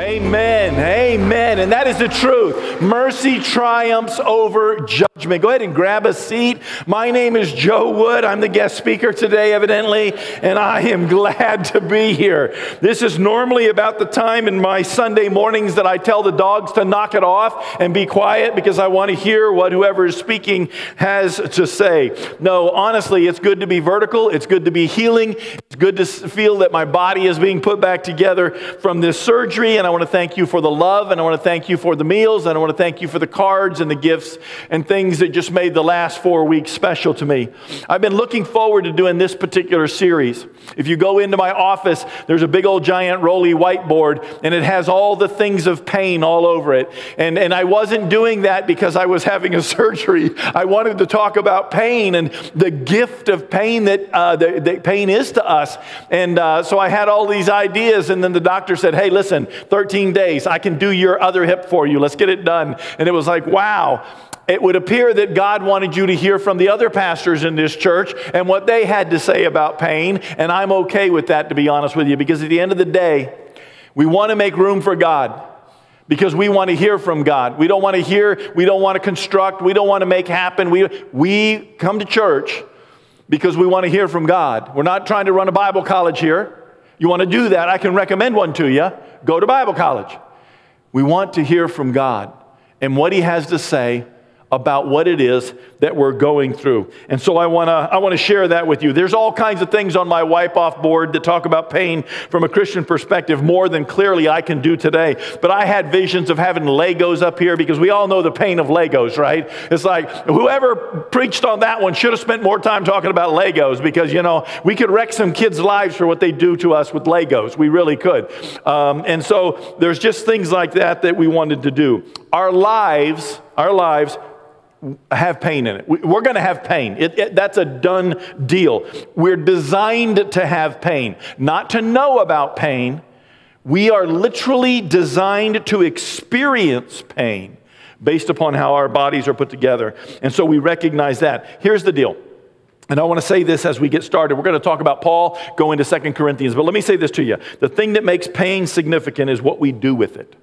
Amen. Amen. And that is the truth. Mercy triumphs over judgment. Go ahead and grab a seat. My name is Joe Wood. I'm the guest speaker today, evidently, and I am glad to be here. This is normally about the time in my Sunday mornings that I tell the dogs to knock it off and be quiet because I want to hear what whoever is speaking has to say. No, honestly, it's good to be vertical. It's good to be healing. It's good to feel that my body is being put back together from this surgery. And I want to thank you for the love, and I want to thank you for the meals, and I want to thank you for the cards and the gifts and things that just made the last four weeks special to me. I've been looking forward to doing this particular series. If you go into my office, there's a big old giant rolly whiteboard, and it has all the things of pain all over it. And, and I wasn't doing that because I was having a surgery. I wanted to talk about pain and the gift of pain that, uh, that, that pain is to us. And uh, so I had all these ideas, and then the doctor said, Hey, listen, 13 days. I can do your other hip for you. Let's get it done. And it was like, wow. It would appear that God wanted you to hear from the other pastors in this church and what they had to say about pain. And I'm okay with that, to be honest with you, because at the end of the day, we want to make room for God because we want to hear from God. We don't want to hear, we don't want to construct, we don't want to make happen. We, we come to church because we want to hear from God. We're not trying to run a Bible college here. You want to do that, I can recommend one to you. Go to Bible college. We want to hear from God and what He has to say about what it is that we're going through. And so I want to I want to share that with you. There's all kinds of things on my wipe off board that talk about pain from a Christian perspective more than clearly I can do today. But I had visions of having Legos up here because we all know the pain of Legos, right? It's like whoever preached on that one should have spent more time talking about Legos because you know we could wreck some kids' lives for what they do to us with Legos. We really could. Um, and so there's just things like that that we wanted to do. Our lives, our lives have pain in it. We're going to have pain. It, it, that's a done deal. We're designed to have pain, not to know about pain. We are literally designed to experience pain based upon how our bodies are put together. And so we recognize that. Here's the deal. And I want to say this as we get started. We're going to talk about Paul going to Second Corinthians. But let me say this to you. The thing that makes pain significant is what we do with it.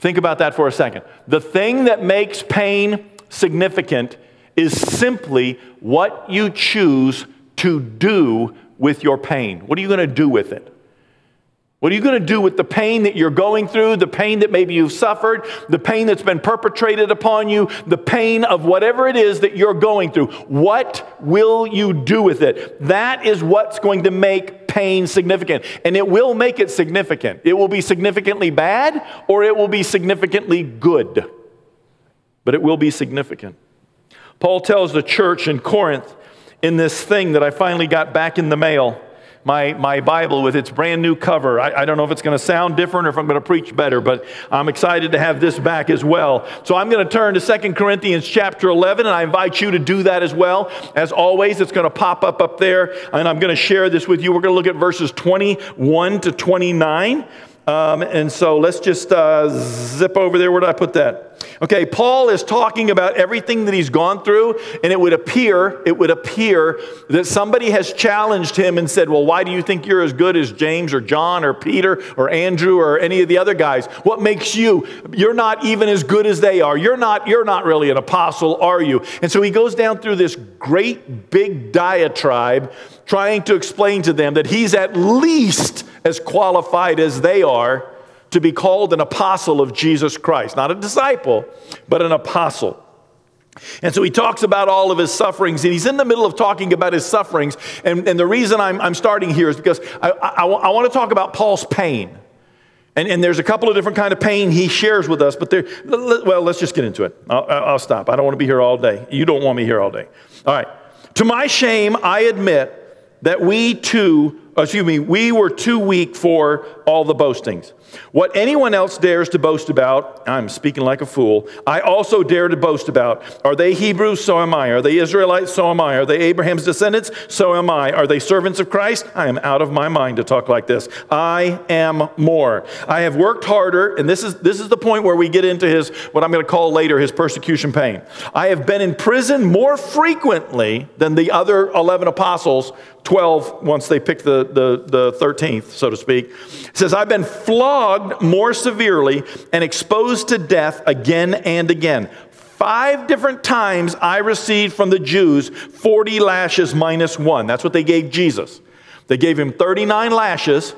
Think about that for a second. The thing that makes pain significant is simply what you choose to do with your pain. What are you going to do with it? What are you going to do with the pain that you're going through, the pain that maybe you've suffered, the pain that's been perpetrated upon you, the pain of whatever it is that you're going through? What will you do with it? That is what's going to make pain significant. And it will make it significant. It will be significantly bad or it will be significantly good. But it will be significant. Paul tells the church in Corinth in this thing that I finally got back in the mail my, my Bible with its brand new cover. I, I don't know if it's going to sound different or if I'm going to preach better, but I'm excited to have this back as well. So I'm going to turn to Second Corinthians chapter 11, and I invite you to do that as well. As always, it's going to pop up up there, and I'm going to share this with you. We're going to look at verses 21 to 29. Um, and so let's just uh, zip over there. Where did I put that? Okay, Paul is talking about everything that he's gone through, and it would appear, it would appear that somebody has challenged him and said, Well, why do you think you're as good as James or John or Peter or Andrew or any of the other guys? What makes you? You're not even as good as they are. You're not, you're not really an apostle, are you? And so he goes down through this great big diatribe trying to explain to them that he's at least as qualified as they are to be called an apostle of Jesus Christ. Not a disciple, but an apostle. And so he talks about all of his sufferings, and he's in the middle of talking about his sufferings. And, and the reason I'm, I'm starting here is because I, I, I want to talk about Paul's pain. And, and there's a couple of different kind of pain he shares with us, but there, well, let's just get into it. I'll, I'll stop. I don't want to be here all day. You don't want me here all day. All right. To my shame, I admit that we too, excuse me, we were too weak for all the boastings. What anyone else dares to boast about, I'm speaking like a fool, I also dare to boast about. Are they Hebrews? So am I. Are they Israelites? So am I. Are they Abraham's descendants? So am I. Are they servants of Christ? I am out of my mind to talk like this. I am more. I have worked harder, and this is, this is the point where we get into his, what I'm going to call later, his persecution pain. I have been in prison more frequently than the other 11 apostles 12 once they picked the, the, the, the 13th, so to speak. Says, I've been flogged more severely and exposed to death again and again. Five different times I received from the Jews 40 lashes minus one. That's what they gave Jesus. They gave him 39 lashes,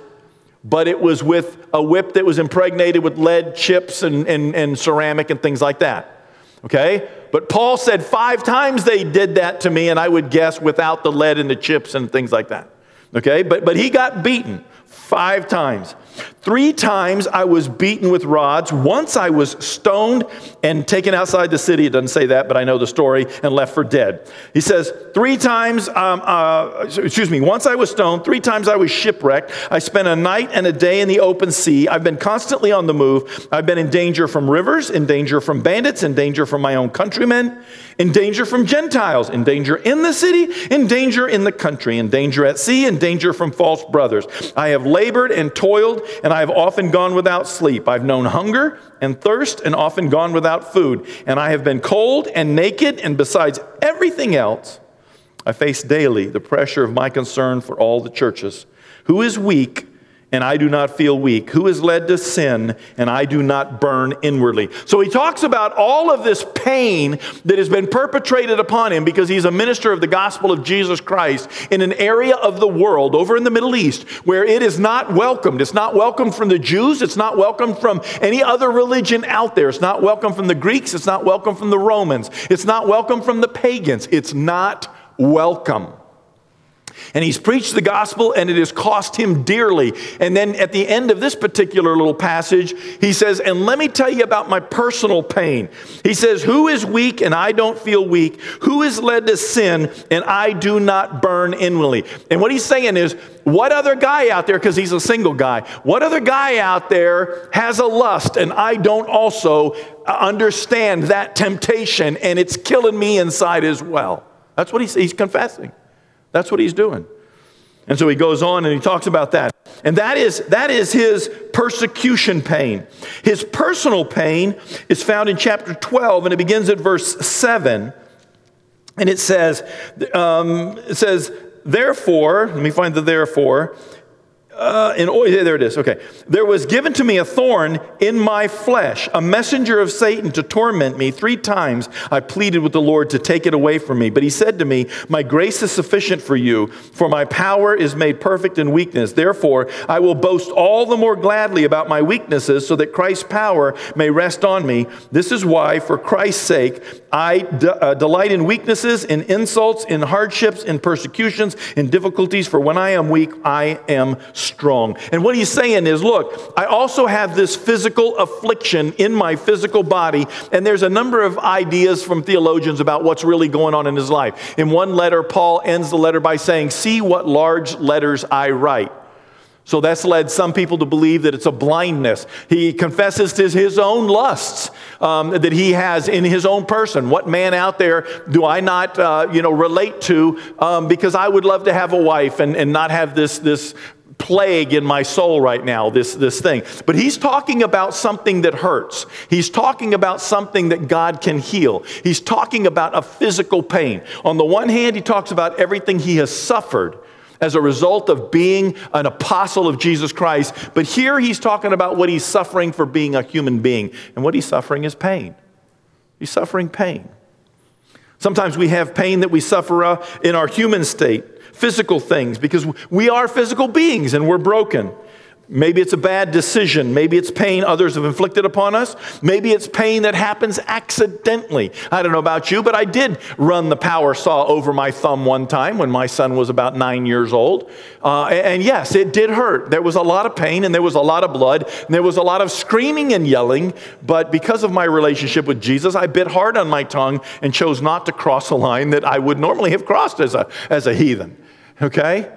but it was with a whip that was impregnated with lead chips and, and, and ceramic and things like that. Okay? But Paul said five times they did that to me, and I would guess without the lead and the chips and things like that. Okay? But, but he got beaten five times. Three times I was beaten with rods. Once I was stoned and taken outside the city. It doesn't say that, but I know the story, and left for dead. He says, Three times, um, uh, excuse me, once I was stoned. Three times I was shipwrecked. I spent a night and a day in the open sea. I've been constantly on the move. I've been in danger from rivers, in danger from bandits, in danger from my own countrymen, in danger from Gentiles, in danger in the city, in danger in the country, in danger at sea, in danger from false brothers. I have labored and toiled, and I have often gone without sleep. I've known hunger and thirst, and often gone without food. And I have been cold and naked, and besides everything else, I face daily the pressure of my concern for all the churches. Who is weak? And I do not feel weak? Who is led to sin, and I do not burn inwardly? So he talks about all of this pain that has been perpetrated upon him because he's a minister of the gospel of Jesus Christ in an area of the world over in the Middle East where it is not welcomed. It's not welcomed from the Jews, it's not welcomed from any other religion out there. It's not welcomed from the Greeks, it's not welcome from the Romans, it's not welcome from the pagans. It's not welcome. And he's preached the gospel and it has cost him dearly. And then at the end of this particular little passage, he says, And let me tell you about my personal pain. He says, Who is weak and I don't feel weak? Who is led to sin and I do not burn inwardly? And what he's saying is, what other guy out there, because he's a single guy, what other guy out there has a lust and I don't also understand that temptation and it's killing me inside as well? That's what he's, he's confessing. That's what he's doing. And so he goes on and he talks about that. And that is, that is his persecution pain. His personal pain is found in chapter 12, and it begins at verse 7. And it says, um, it says, therefore, let me find the therefore. Uh, in, oh, there it is. Okay. There was given to me a thorn in my flesh, a messenger of Satan to torment me. Three times I pleaded with the Lord to take it away from me. But he said to me, My grace is sufficient for you, for my power is made perfect in weakness. Therefore, I will boast all the more gladly about my weaknesses, so that Christ's power may rest on me. This is why, for Christ's sake, I uh, delight in weaknesses, in insults, in hardships, in persecutions, in difficulties. For when I am weak, I am strong. And what he's saying is, look, I also have this physical affliction in my physical body, and there's a number of ideas from theologians about what's really going on in his life. In one letter, Paul ends the letter by saying, See what large letters I write. So that's led some people to believe that it's a blindness. He confesses to his own lusts um, that he has in his own person. What man out there do I not, uh, you know, relate to? Um, because I would love to have a wife and, and not have this, this plague in my soul right now, this, this thing. But he's talking about something that hurts. He's talking about something that God can heal. He's talking about a physical pain. On the one hand, he talks about everything he has suffered as a result of being an apostle of Jesus Christ. But here he's talking about what he's suffering for being a human being. And what he's suffering is pain. He's suffering pain. Sometimes we have pain that we suffer uh, in our human state physical things because we are physical beings and we're broken. Maybe it's a bad decision. Maybe it's pain others have inflicted upon us. Maybe it's pain that happens accidentally. I don't know about you, but I did run the power saw over my thumb one time when my son was about nine years old. Uh, and yes, it did hurt. There was a lot of pain and there was a lot of blood and there was a lot of screaming and yelling. But because of my relationship with Jesus, I bit hard on my tongue and chose not to cross a line that I would normally have crossed as a, as a heathen okay?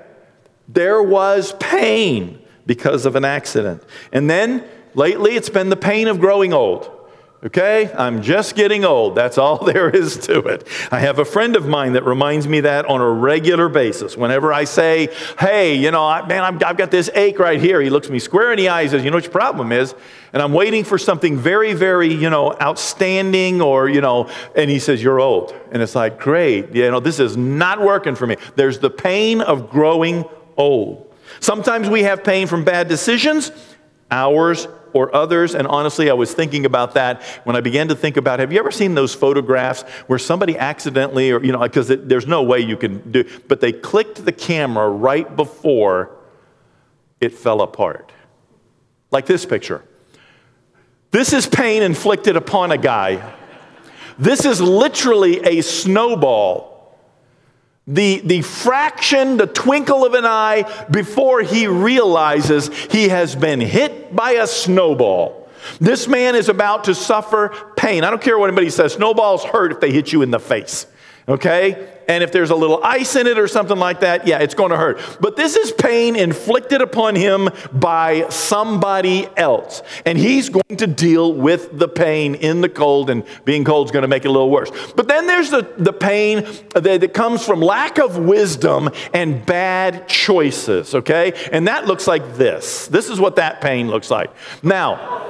There was pain because of an accident. And then lately it's been the pain of growing old. Okay? I'm just getting old. That's all there is to it. I have a friend of mine that reminds me that on a regular basis. Whenever I say, hey, you know, man, i have got this ache right here, he looks me square in the eye and says, you know what your problem is? And I'm waiting for something very, very, you know, outstanding or, you know, and he says, you're old. And it's like, great, you know, this is not working for me. There's the pain of growing old. Sometimes we have pain from bad decisions, ours or others. And honestly, I was thinking about that when I began to think about have you ever seen those photographs where somebody accidentally, or, you know, because there's no way you can do, but they clicked the camera right before it fell apart? Like this picture. This is pain inflicted upon a guy. This is literally a snowball the, the fraction, the twinkle of an eye before he realizes he has been hit by a snowball. This man is about to suffer pain. I don't care what anybody says, snowballs hurt if they hit you in the face okay? And if there's a little ice in it or something like that, yeah, it's going to hurt. But this is pain inflicted upon him by somebody else. And he's going to deal with the pain in the cold, and being cold is going to make it a little worse. But then there's the, the pain that, that comes from lack of wisdom and bad choices, okay? And that looks like this. This is what that pain looks like. Now,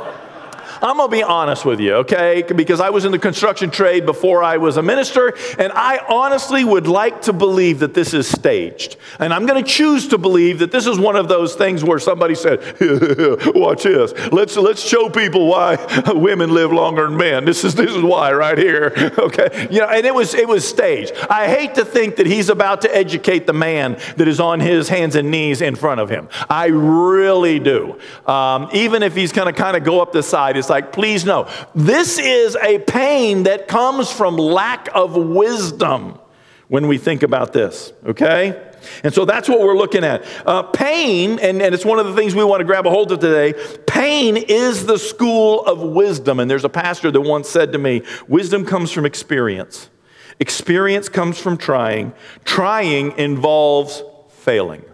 I'm going to be honest with you, okay? Because I was in the construction trade before I was a minister, and I honestly would like to believe that this is staged. And I'm going to choose to believe that this is one of those things where somebody said, Watch this. Let's, let's show people why women live longer than men. This is, this is why right here, okay? You know, and it was, it was staged. I hate to think that he's about to educate the man that is on his hands and knees in front of him. I really do. Um, even if he's going to kind of go up the side, it's like, please know, this is a pain that comes from lack of wisdom when we think about this, okay? And so that's what we're looking at. Uh, pain, and, and it's one of the things we want to grab a hold of today. Pain is the school of wisdom. And there's a pastor that once said to me, Wisdom comes from experience. Experience comes from trying. Trying involves failing.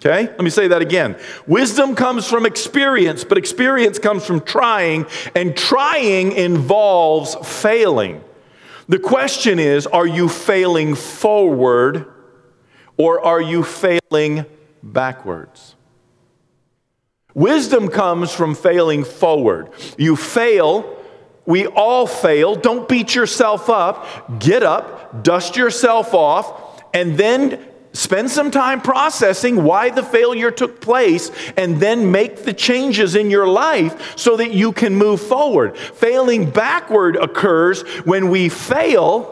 Okay? Let me say that again. Wisdom comes from experience, but experience comes from trying, and trying involves failing. The question is are you failing forward or are you failing backwards? Wisdom comes from failing forward. You fail, we all fail. Don't beat yourself up. Get up, dust yourself off, and then Spend some time processing why the failure took place and then make the changes in your life so that you can move forward. Failing backward occurs when we fail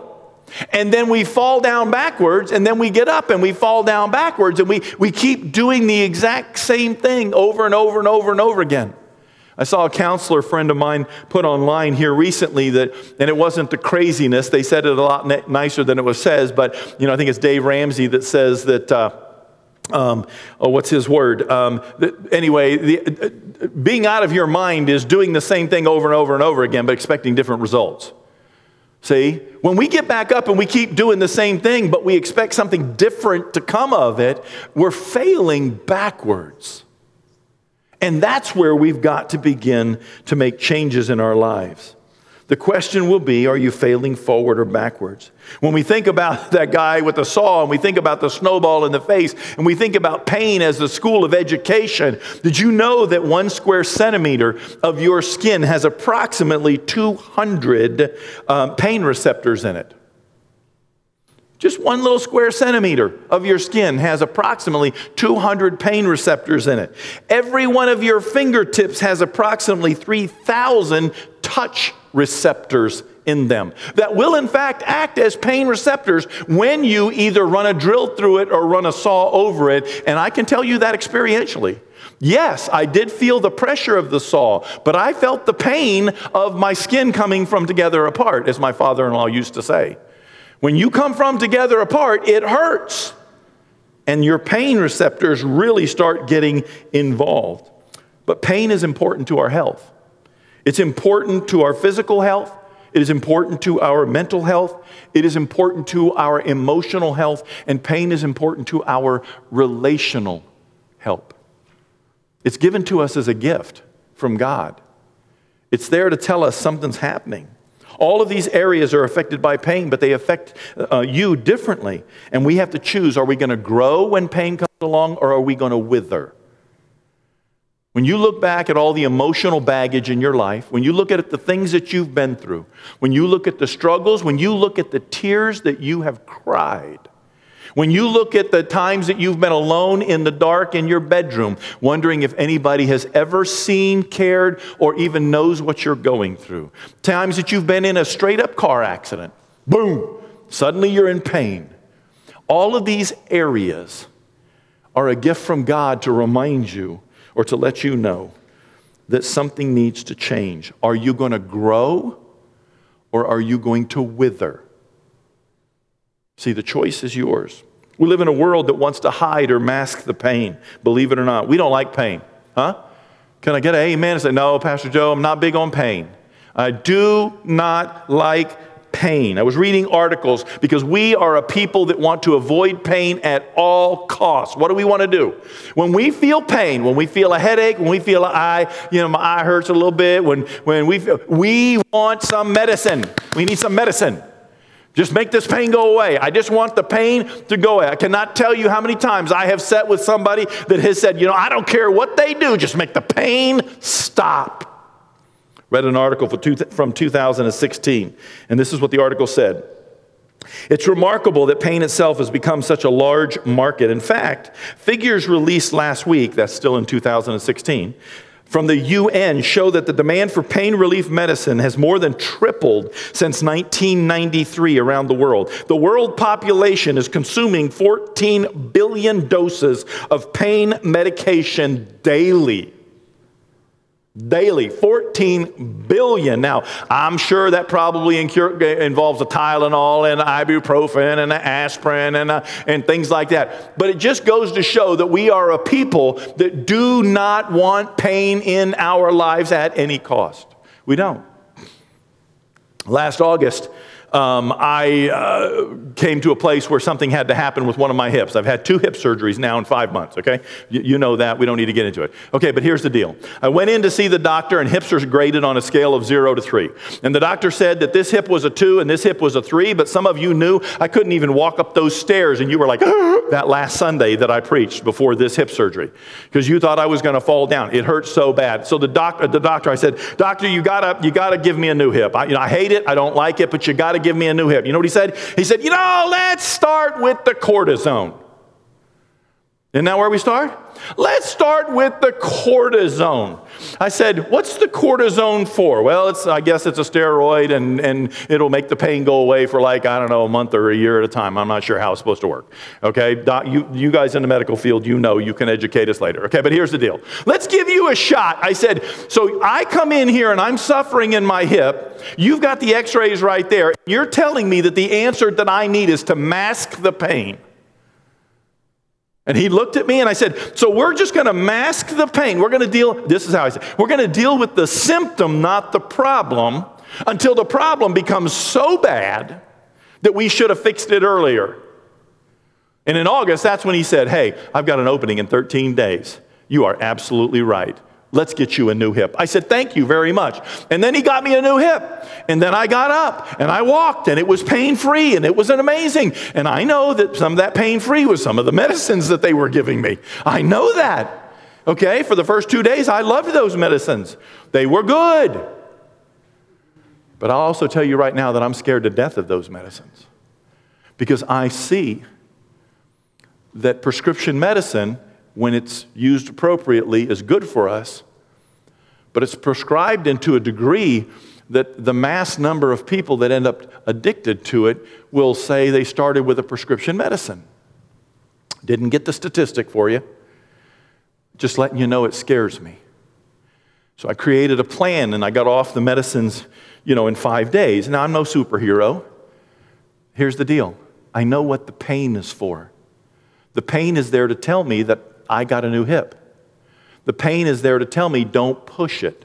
and then we fall down backwards and then we get up and we fall down backwards and we, we keep doing the exact same thing over and over and over and over again. I saw a counselor friend of mine put online here recently that, and it wasn't the craziness. They said it a lot nicer than it was says, but you know, I think it's Dave Ramsey that says that. Uh, um, oh, what's his word? Um, anyway, the, uh, being out of your mind is doing the same thing over and over and over again, but expecting different results. See, when we get back up and we keep doing the same thing, but we expect something different to come of it, we're failing backwards. And that's where we've got to begin to make changes in our lives. The question will be are you failing forward or backwards? When we think about that guy with the saw and we think about the snowball in the face and we think about pain as the school of education, did you know that one square centimeter of your skin has approximately 200 um, pain receptors in it? Just one little square centimeter of your skin has approximately 200 pain receptors in it. Every one of your fingertips has approximately 3,000 touch receptors in them that will, in fact, act as pain receptors when you either run a drill through it or run a saw over it. And I can tell you that experientially. Yes, I did feel the pressure of the saw, but I felt the pain of my skin coming from together apart, as my father in law used to say. When you come from together apart, it hurts. And your pain receptors really start getting involved. But pain is important to our health. It's important to our physical health. It is important to our mental health. It is important to our emotional health. And pain is important to our relational help. It's given to us as a gift from God. It's there to tell us something's happening. All of these areas are affected by pain, but they affect uh, you differently. And we have to choose are we going to grow when pain comes along or are we going to wither? When you look back at all the emotional baggage in your life, when you look at the things that you've been through, when you look at the struggles, when you look at the tears that you have cried, When you look at the times that you've been alone in the dark in your bedroom, wondering if anybody has ever seen, cared, or even knows what you're going through. Times that you've been in a straight up car accident, boom, suddenly you're in pain. All of these areas are a gift from God to remind you or to let you know that something needs to change. Are you going to grow or are you going to wither? See, the choice is yours. We live in a world that wants to hide or mask the pain, believe it or not. We don't like pain, huh? Can I get an amen and say, no, Pastor Joe, I'm not big on pain. I do not like pain. I was reading articles because we are a people that want to avoid pain at all costs. What do we want to do? When we feel pain, when we feel a headache, when we feel an eye, you know, my eye hurts a little bit, when, when we feel, we want some medicine. We need some medicine. Just make this pain go away. I just want the pain to go away. I cannot tell you how many times I have sat with somebody that has said, you know, I don't care what they do, just make the pain stop. Read an article from 2016, and this is what the article said. It's remarkable that pain itself has become such a large market. In fact, figures released last week, that's still in 2016, from the UN show that the demand for pain relief medicine has more than tripled since 1993 around the world. The world population is consuming 14 billion doses of pain medication daily daily 14 billion. Now i'm sure that probably involves a tylenol and ibuprofen and an aspirin and, a, and things like that. But it just goes to show that we are a people that do not want pain in our lives at any cost. We don't. Last august um, I uh, came to a place where something had to happen with one of my hips. I've had two hip surgeries now in five months, okay? You, you, know that. We don't need to get into it. Okay, but here's the deal. I went in to see the doctor, and hips are graded on a scale of zero to three. And the doctor said that this hip was a two and this hip was a three, but some of you knew I couldn't even walk up those stairs, and you were like, that last Sunday that I preached before this hip surgery, because you thought I was going to fall down. It hurt so bad. So the, doc, the doctor, I said, Doctor, you gotta, you gotta give me a new hip. I, you know, I hate it, I don't like it, but you gotta give me a new hip. You know what he said? He said, You know, let's start with the cortisone. Isn't that where we start? Let's start with the cortisone. I said, What's the cortisone for? Well, it's, I guess it's a steroid and, and it'll make the pain go away for like, I don't know, a month or a year at a time. I'm not sure how it's supposed to work. Okay, Doc, you, you guys in the medical field, you know, you can educate us later. Okay, but here's the deal. Let's give you a shot. I said, So I come in here and I'm suffering in my hip. You've got the x rays right there. You're telling me that the answer that I need is to mask the pain. And he looked at me and I said, So we're just going to mask the pain. We're going to deal, this is how I said, we're going to deal with the symptom, not the problem, until the problem becomes so bad that we should have fixed it earlier. And in August, that's when he said, Hey, I've got an opening in 13 days. You are absolutely right. Let's get you a new hip. I said, Thank you very much. And then he got me a new hip. And then I got up and I walked and it was pain free and it was an amazing. And I know that some of that pain free was some of the medicines that they were giving me. I know that. Okay, for the first two days, I loved those medicines. They were good. But I'll also tell you right now that I'm scared to death of those medicines because I see that prescription medicine when it's used appropriately, is good for us, but it's prescribed into a degree that the mass number of people that end up addicted to it will say they started with a prescription medicine. Didn't get the statistic for you. Just letting you know it scares me. So I created a plan and I got off the medicines, you know, in five days. Now I'm no superhero. Here's the deal I know what the pain is for. The pain is there to tell me that I got a new hip. The pain is there to tell me, don't push it.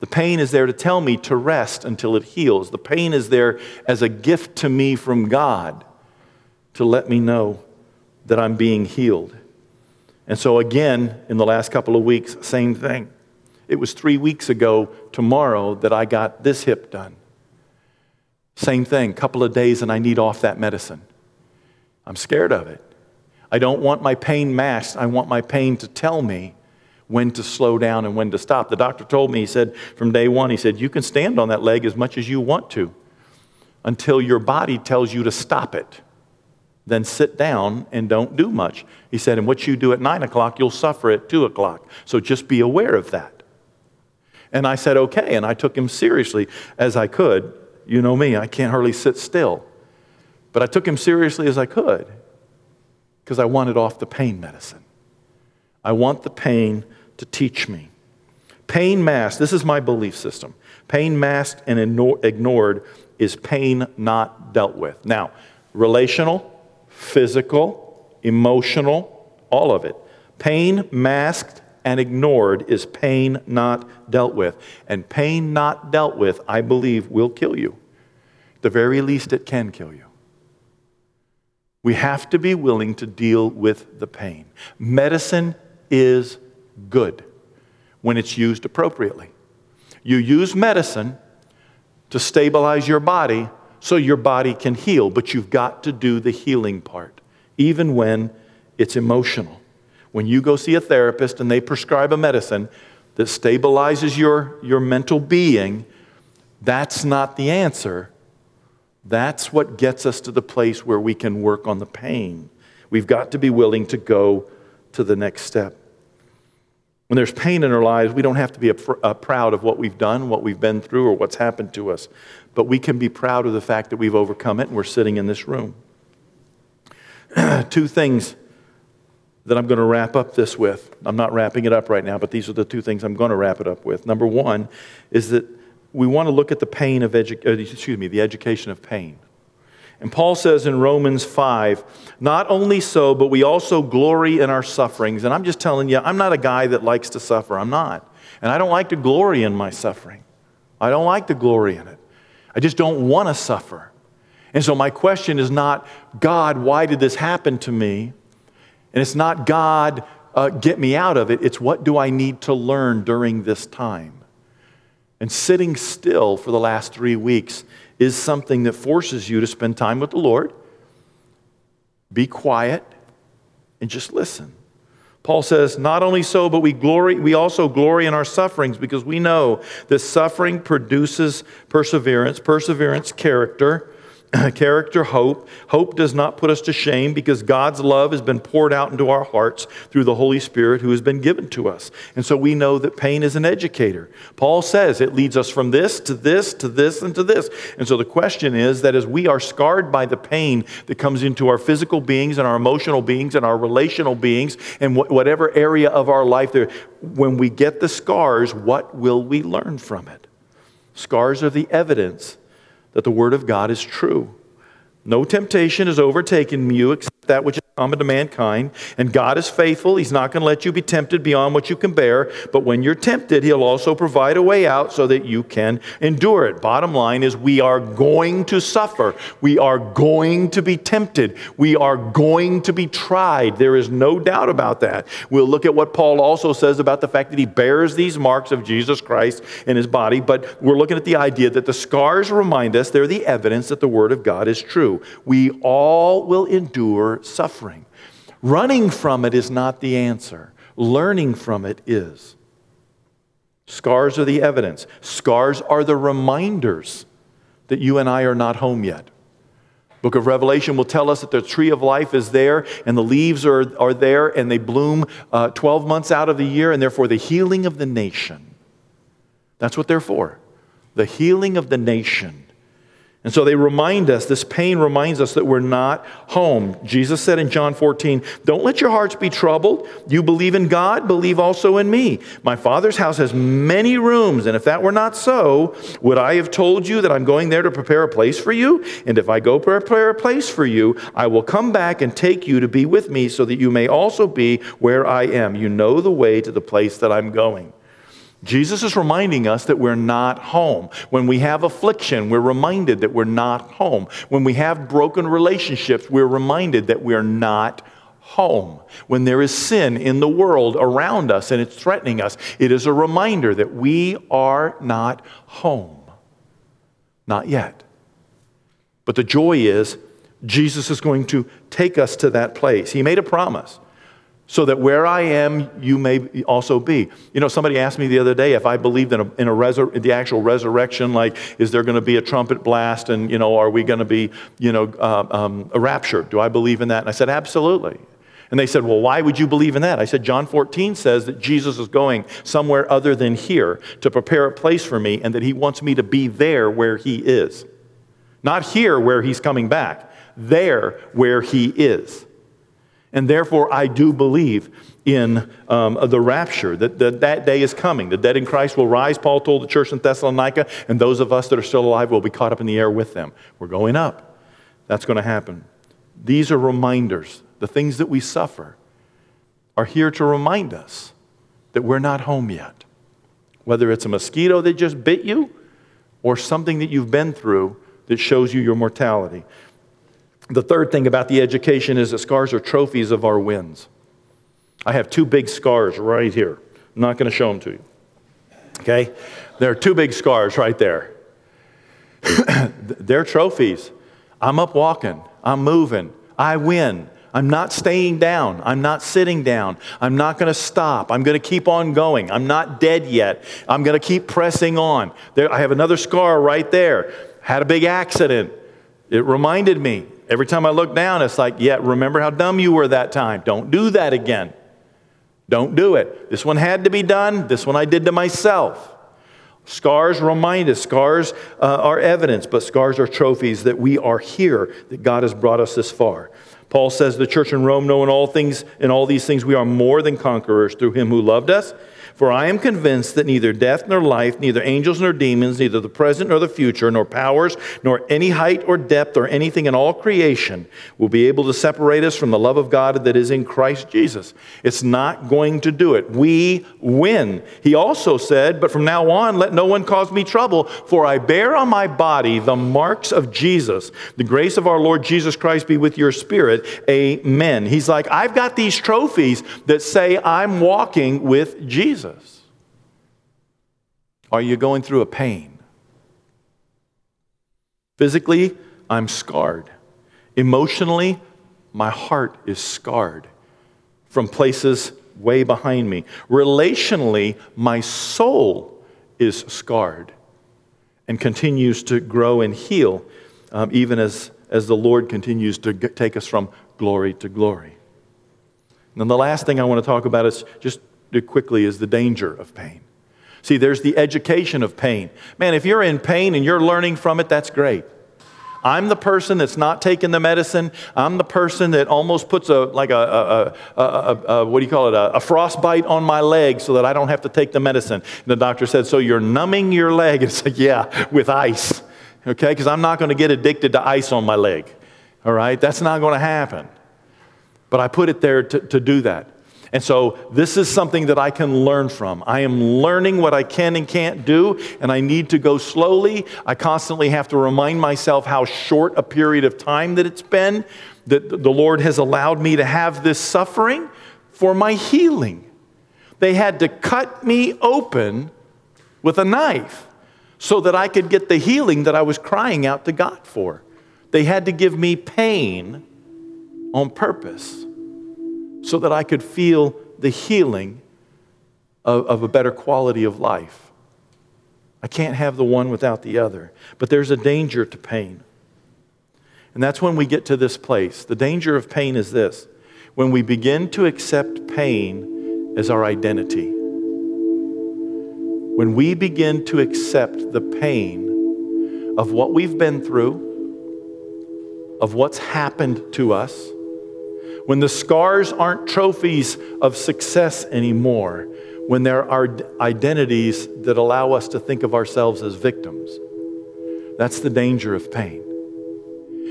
The pain is there to tell me to rest until it heals. The pain is there as a gift to me from God to let me know that I'm being healed. And so, again, in the last couple of weeks, same thing. It was three weeks ago tomorrow that I got this hip done. Same thing, couple of days, and I need off that medicine. I'm scared of it. I don't want my pain masked. I want my pain to tell me when to slow down and when to stop. The doctor told me, he said, from day one, he said, you can stand on that leg as much as you want to until your body tells you to stop it. then sit down and don't do much. He said, and what you do at nine o'clock, you'll suffer at two o'clock. So just be aware of that. And I said, okay. And I took him seriously as I could. You know me, I can't hardly sit still. But I took him seriously as I could because I wanted off the pain medicine. I want the pain to teach me. Pain masked, this is my belief system. Pain masked and ignored is pain not dealt with. Now, relational, physical, emotional, all of it. Pain masked and ignored is pain not dealt with. And pain not dealt with, I believe, will kill you. The very least, it can kill you. We have to be willing to deal with the pain. Medicine is good when it's used appropriately. You use medicine to stabilize your body so your body can heal, but you've got to do the healing part, even when it's emotional. When you go see a therapist and they prescribe a medicine that stabilizes your, your mental being, that's not the answer. That's what gets us to the place where we can work on the pain. We've got to be willing to go to the next step. When there's pain in our lives, we don't have to be uh, proud of what we've done, what we've been through, or what's happened to us. But we can be proud of the fact that we've overcome it and we're sitting in this room. two things that I'm going to wrap up this with. I'm not wrapping it up right now, but these are the two things I'm going to wrap it up with. Number one is that we want to look at the pain of edu- uh, excuse me, the education of pain. And Paul says in Romans 5, not only so, but we also glory in our sufferings. And I'm just telling you, I'm not a guy that likes to suffer. I'm not. And I don't like to glory in my suffering. I don't like to glory in it. I just don't want to suffer. And so my question is not, God, why did this happen to me? And it's not, God, uh, get me out of it. It's what do I need to learn during this time? And sitting still for the last three weeks is something that forces you to spend time with the Lord, be quiet, and just listen. Paul says, not only so, but we glory, we also glory in our sufferings because we know that suffering produces perseverance, perseverance, character, character, hope. Hope does not put us to shame because God's love has been poured out into our hearts through the Holy Spirit who has been given to us. And so we know that pain is an educator. Paul says it leads us from this to this to this and to this. And so the question is that as we are scarred by the pain that comes into our physical beings and our emotional beings and our relational beings and whatever area of our life there, when we get the scars, what will we learn from it? Scars are the evidence that the Word of God is true. No temptation has overtaken you except that which is common to mankind. And God is faithful. He's not going to let you be tempted beyond what you can bear. But when you're tempted, He'll also provide a way out so that you can endure it. Bottom line is, we are going to suffer. We are going to be tempted. We are going to be tried. There is no doubt about that. We'll look at what Paul also says about the fact that he bears these marks of Jesus Christ in his body. But we're looking at the idea that the scars remind us they're the evidence that the Word of God is true. We all will endure suffering. Running from it is not the answer, learning from it is. Scars are the evidence, scars are the reminders that you and I are not home yet. Book of Revelation will tell us that the tree of life is there and the leaves are, are there and they bloom uh, 12 months out of the year and therefore the healing of the nation. That's what they're for. The healing of the nation. And so they remind us, this pain reminds us that we're not home. Jesus said in John 14, Don't let your hearts be troubled. You believe in God, believe also in me. My Father's house has many rooms, and if that were not so, would I have told you that I'm going there to prepare a place for you? And if I go prepare a place for you, I will come back and take you to be with me so that you may also be where I am. You know the way to the place that I'm going. Jesus is reminding us that we're not home. When we have affliction, we're reminded that we're not home. When we have broken relationships, we're reminded that we're not home. When there is sin in the world around us and it's threatening us, it is a reminder that we are not home. Not yet. But the joy is, Jesus is going to take us to that place. He made a promise. So that where I am, you may also be. You know, somebody asked me the other day if I believed in, a, in a the actual resurrection, like, is there going to be a trumpet blast and, you know, are we going to be, you know, uh, um, a rapture? Do I believe in that? And I said, absolutely. And they said, Well, why would you believe in that? I said, John 14 says that Jesus is going somewhere other than here to prepare a place for me and that he wants me to be there where he is. Not here where he's coming back, there where he is. And therefore, I do believe in um, the rapture, that, that that day is coming. The dead in Christ will rise, Paul told the church in Thessalonica, and those of us that are still alive will be caught up in the air with them. We're going up. That's going to happen. These are reminders. The things that we suffer are here to remind us that we're not home yet. Whether it's a mosquito that just bit you or something that you've been through that shows you your mortality. The third thing about the education is that scars are trophies of our wins. I have two big scars right here. I'm not going to show them to you. Okay? There are two big scars right there. They're trophies. I'm up walking, I'm moving, I win. I'm not staying down. I'm not sitting down. I'm not going to stop. I'm going to keep on going. I'm not dead yet. I'm going to keep pressing on. There, I have another scar right there. Had a big accident. It reminded me Every time I look down, it's like, yeah, remember how dumb you were that time. Don't do that again. Don't do it. This one had to be done. This one I did to myself. Scars remind us, scars uh, are evidence, but scars are trophies that we are here, that God has brought us this far. Paul says the church in Rome, knowing all things, in all these things, we are more than conquerors through him who loved us. For I am convinced that neither death nor life, neither angels nor demons, neither the present nor the future, nor powers, nor any height or depth, or anything in all creation will be able to separate us from the love of God that is in Christ Jesus. It's not going to do it. We win. He also said, But from now on, let no one cause me trouble, for I bear on my body the marks of Jesus. The grace of our Lord Jesus Christ be with your spirit. Amen. He's like, I've got these trophies that say I'm walking with Jesus. Jesus? Are you going through a pain? Physically, I'm scarred. Emotionally, my heart is scarred from places way behind me. Relationally, my soul is scarred and continues to grow and heal, um, even as, as the Lord continues to get, take us from glory to glory. And then the last thing I want to talk about is just quickly is the danger of pain. See, there's the education of pain. Man, if you're in pain and you're learning from it, that's great. I'm the person that's not taking the medicine. I'm the person that almost puts a like a, a, a, a what do you call it a, frostbite on my leg so that I don't have to take the medicine. And the doctor said, "So you're numbing your leg?" It's like, "Yeah, with ice." Okay, because I'm not going to get addicted to ice on my leg. All right, that's not going to happen. But I put it there to, to do that. And so, this is something that I can learn from. I am learning what I can and can't do, and I need to go slowly. I constantly have to remind myself how short a period of time that it's been, that the Lord has allowed me to have this suffering for my healing. They had to cut me open with a knife so that I could get the healing that I was crying out to God for. They had to give me pain on purpose so that I could feel the healing of, of a better quality of life. I can't have the one without the other. But there's a danger to pain. And that's when we get to this place. The danger of pain is this when we begin to accept pain as our identity. When we begin to accept the pain of what we've been through, of what's happened to us, when the scars aren't trophies of success anymore, when there are identities that allow us to think of ourselves as victims. That's the danger of pain.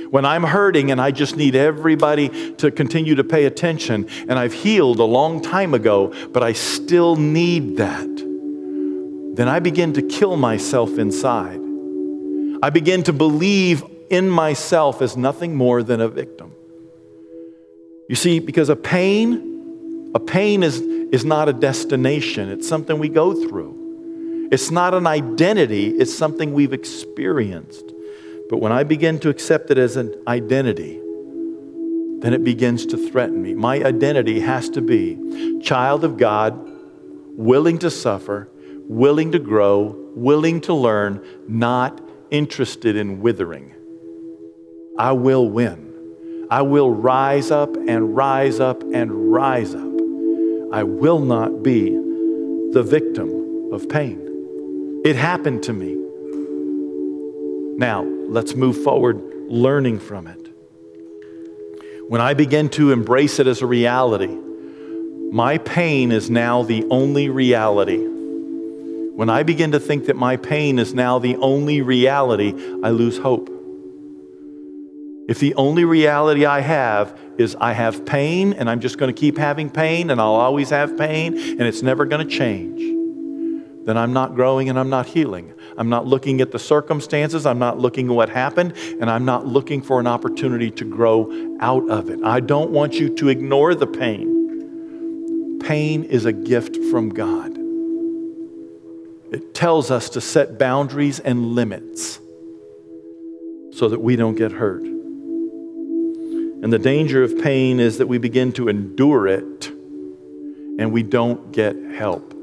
When I'm hurting and I just need everybody to continue to pay attention, and I've healed a long time ago, but I still need that, then I begin to kill myself inside. I begin to believe in myself as nothing more than a victim. You see, because a pain, a pain is, is not a destination, it's something we go through. It's not an identity, it's something we've experienced. But when I begin to accept it as an identity, then it begins to threaten me. My identity has to be child of God, willing to suffer, willing to grow, willing to learn, not interested in withering. I will win. I will rise up and rise up and rise up. I will not be the victim of pain. It happened to me. Now, let's move forward learning from it. When I begin to embrace it as a reality, my pain is now the only reality. When I begin to think that my pain is now the only reality, I lose hope. If the only reality I have is I have pain and I'm just going to keep having pain and I'll always have pain and it's never going to change, then I'm not growing and I'm not healing. I'm not looking at the circumstances, I'm not looking at what happened, and I'm not looking for an opportunity to grow out of it. I don't want you to ignore the pain. Pain is a gift from God. It tells us to set boundaries and limits so that we don't get hurt. And the danger of pain is that we begin to endure it and we don't get help.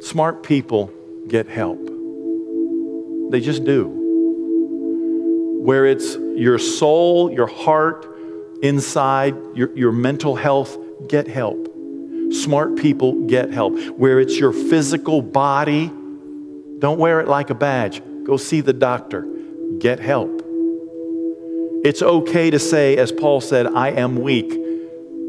Smart people get help, they just do. Where it's your soul, your heart, inside, your, your mental health, get help. Smart people get help. Where it's your physical body, don't wear it like a badge. Go see the doctor. Get help. It's okay to say, as Paul said, I am weak.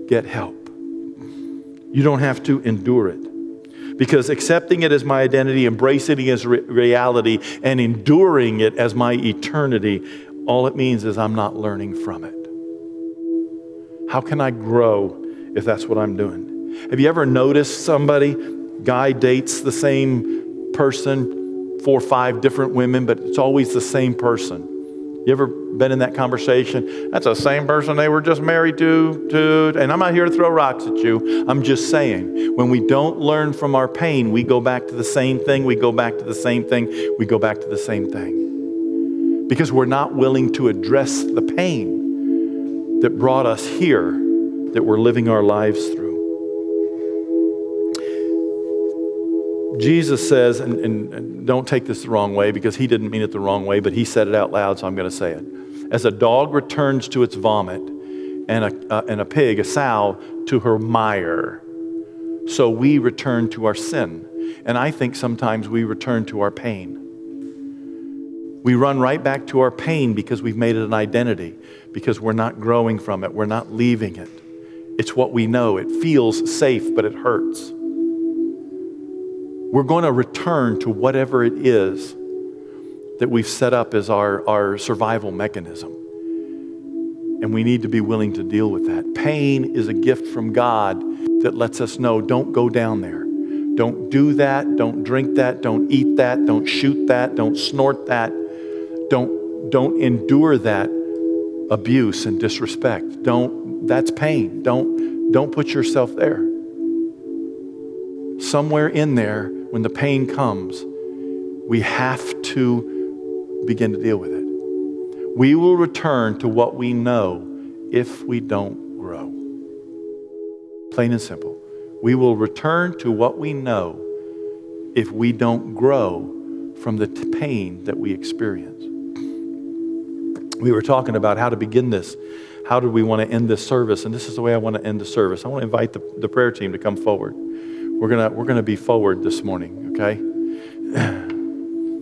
Get help. You don't have to endure it. Because accepting it as my identity, embracing it as re- reality, and enduring it as my eternity, all it means is I'm not learning from it. How can I grow if that's what I'm doing? Have you ever noticed somebody, guy dates the same person, four or five different women, but it's always the same person? You ever been in that conversation? That's the same person they were just married to, to, and I'm not here to throw rocks at you. I'm just saying, when we don't learn from our pain, we go back to the same thing, we go back to the same thing, we go back to the same thing. Because we're not willing to address the pain that brought us here, that we're living our lives through. Jesus says, and, and, and, don't take this the wrong way because he didn't mean it the wrong way, but he said it out loud, so I'm going to say it. As a dog returns to its vomit, and a, uh, and a pig, a sow, to her mire, so we return to our sin. And I think sometimes we return to our pain. We run right back to our pain because we've made it an identity, because we're not growing from it, we're not leaving it. It's what we know. It feels safe, but it hurts we're going to return to whatever it is that we've set up as our, our survival mechanism. And we need to be willing to deal with that. Pain is a gift from God that lets us know don't go down there. Don't do that. Don't drink that. Don't eat that. Don't shoot that. Don't snort that. Don't, don't endure that abuse and disrespect. Don't, that's pain. Don't, don't put yourself there. Somewhere in there, when the pain comes, we have to begin to deal with it. We will return to what we know if we don't grow. Plain and simple. We will return to what we know if we don't grow from the t- pain that we experience. We were talking about how to begin this. How do we want to end this service? And this is the way I want to end the service. I want to invite the, the prayer team to come forward. We're going we're to be forward this morning, okay?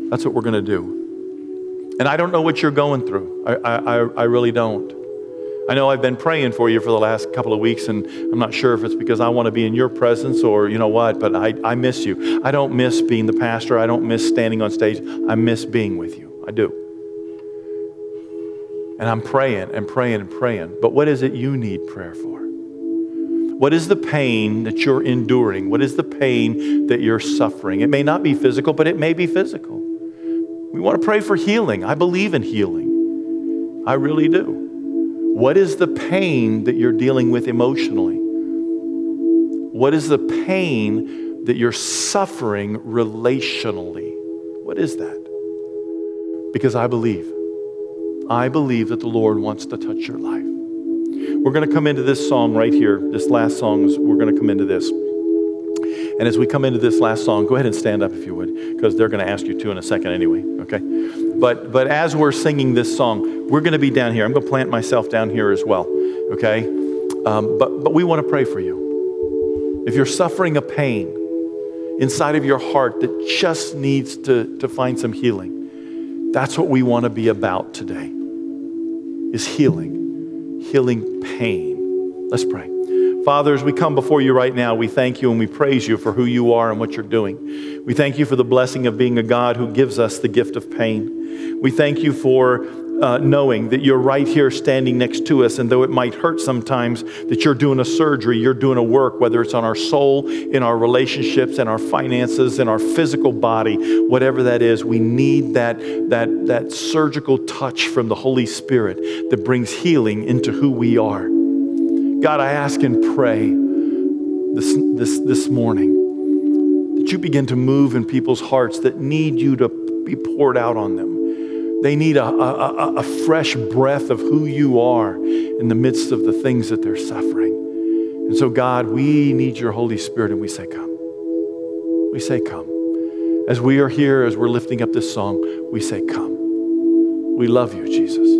That's what we're going to do. And I don't know what you're going through. I, I, I really don't. I know I've been praying for you for the last couple of weeks, and I'm not sure if it's because I want to be in your presence or you know what, but I, I miss you. I don't miss being the pastor. I don't miss standing on stage. I miss being with you. I do. And I'm praying and praying and praying. But what is it you need prayer for? What is the pain that you're enduring? What is the pain that you're suffering? It may not be physical, but it may be physical. We want to pray for healing. I believe in healing. I really do. What is the pain that you're dealing with emotionally? What is the pain that you're suffering relationally? What is that? Because I believe. I believe that the Lord wants to touch your life. We're going to come into this song right here. This last song, is, we're going to come into this. And as we come into this last song, go ahead and stand up if you would, because they're going to ask you to in a second anyway, okay? But, but as we're singing this song, we're going to be down here. I'm going to plant myself down here as well, okay? Um, but, but we want to pray for you. If you're suffering a pain inside of your heart that just needs to, to find some healing, that's what we want to be about today, is healing healing pain. Let's pray. Father, as we come before you right now, we thank you and we praise you for who you are and what you're doing. We thank you for the blessing of being a God who gives us the gift of pain. We thank you for uh, knowing that you're right here standing next to us, and though it might hurt sometimes, that you're doing a surgery, you're doing a work, whether it's on our soul, in our relationships, in our finances, in our physical body, whatever that is, we need that, that, that surgical touch from the Holy Spirit that brings healing into who we are. God, I ask and pray this, this, this morning that you begin to move in people's hearts that need you to be poured out on them. They need a, a, a, fresh breath of who you are in the midst of the things that they're suffering. And so, God, we need your Holy Spirit, and we say, Come. We say, Come. As we are here, as we're lifting up this song, we say, Come. We love you, Jesus.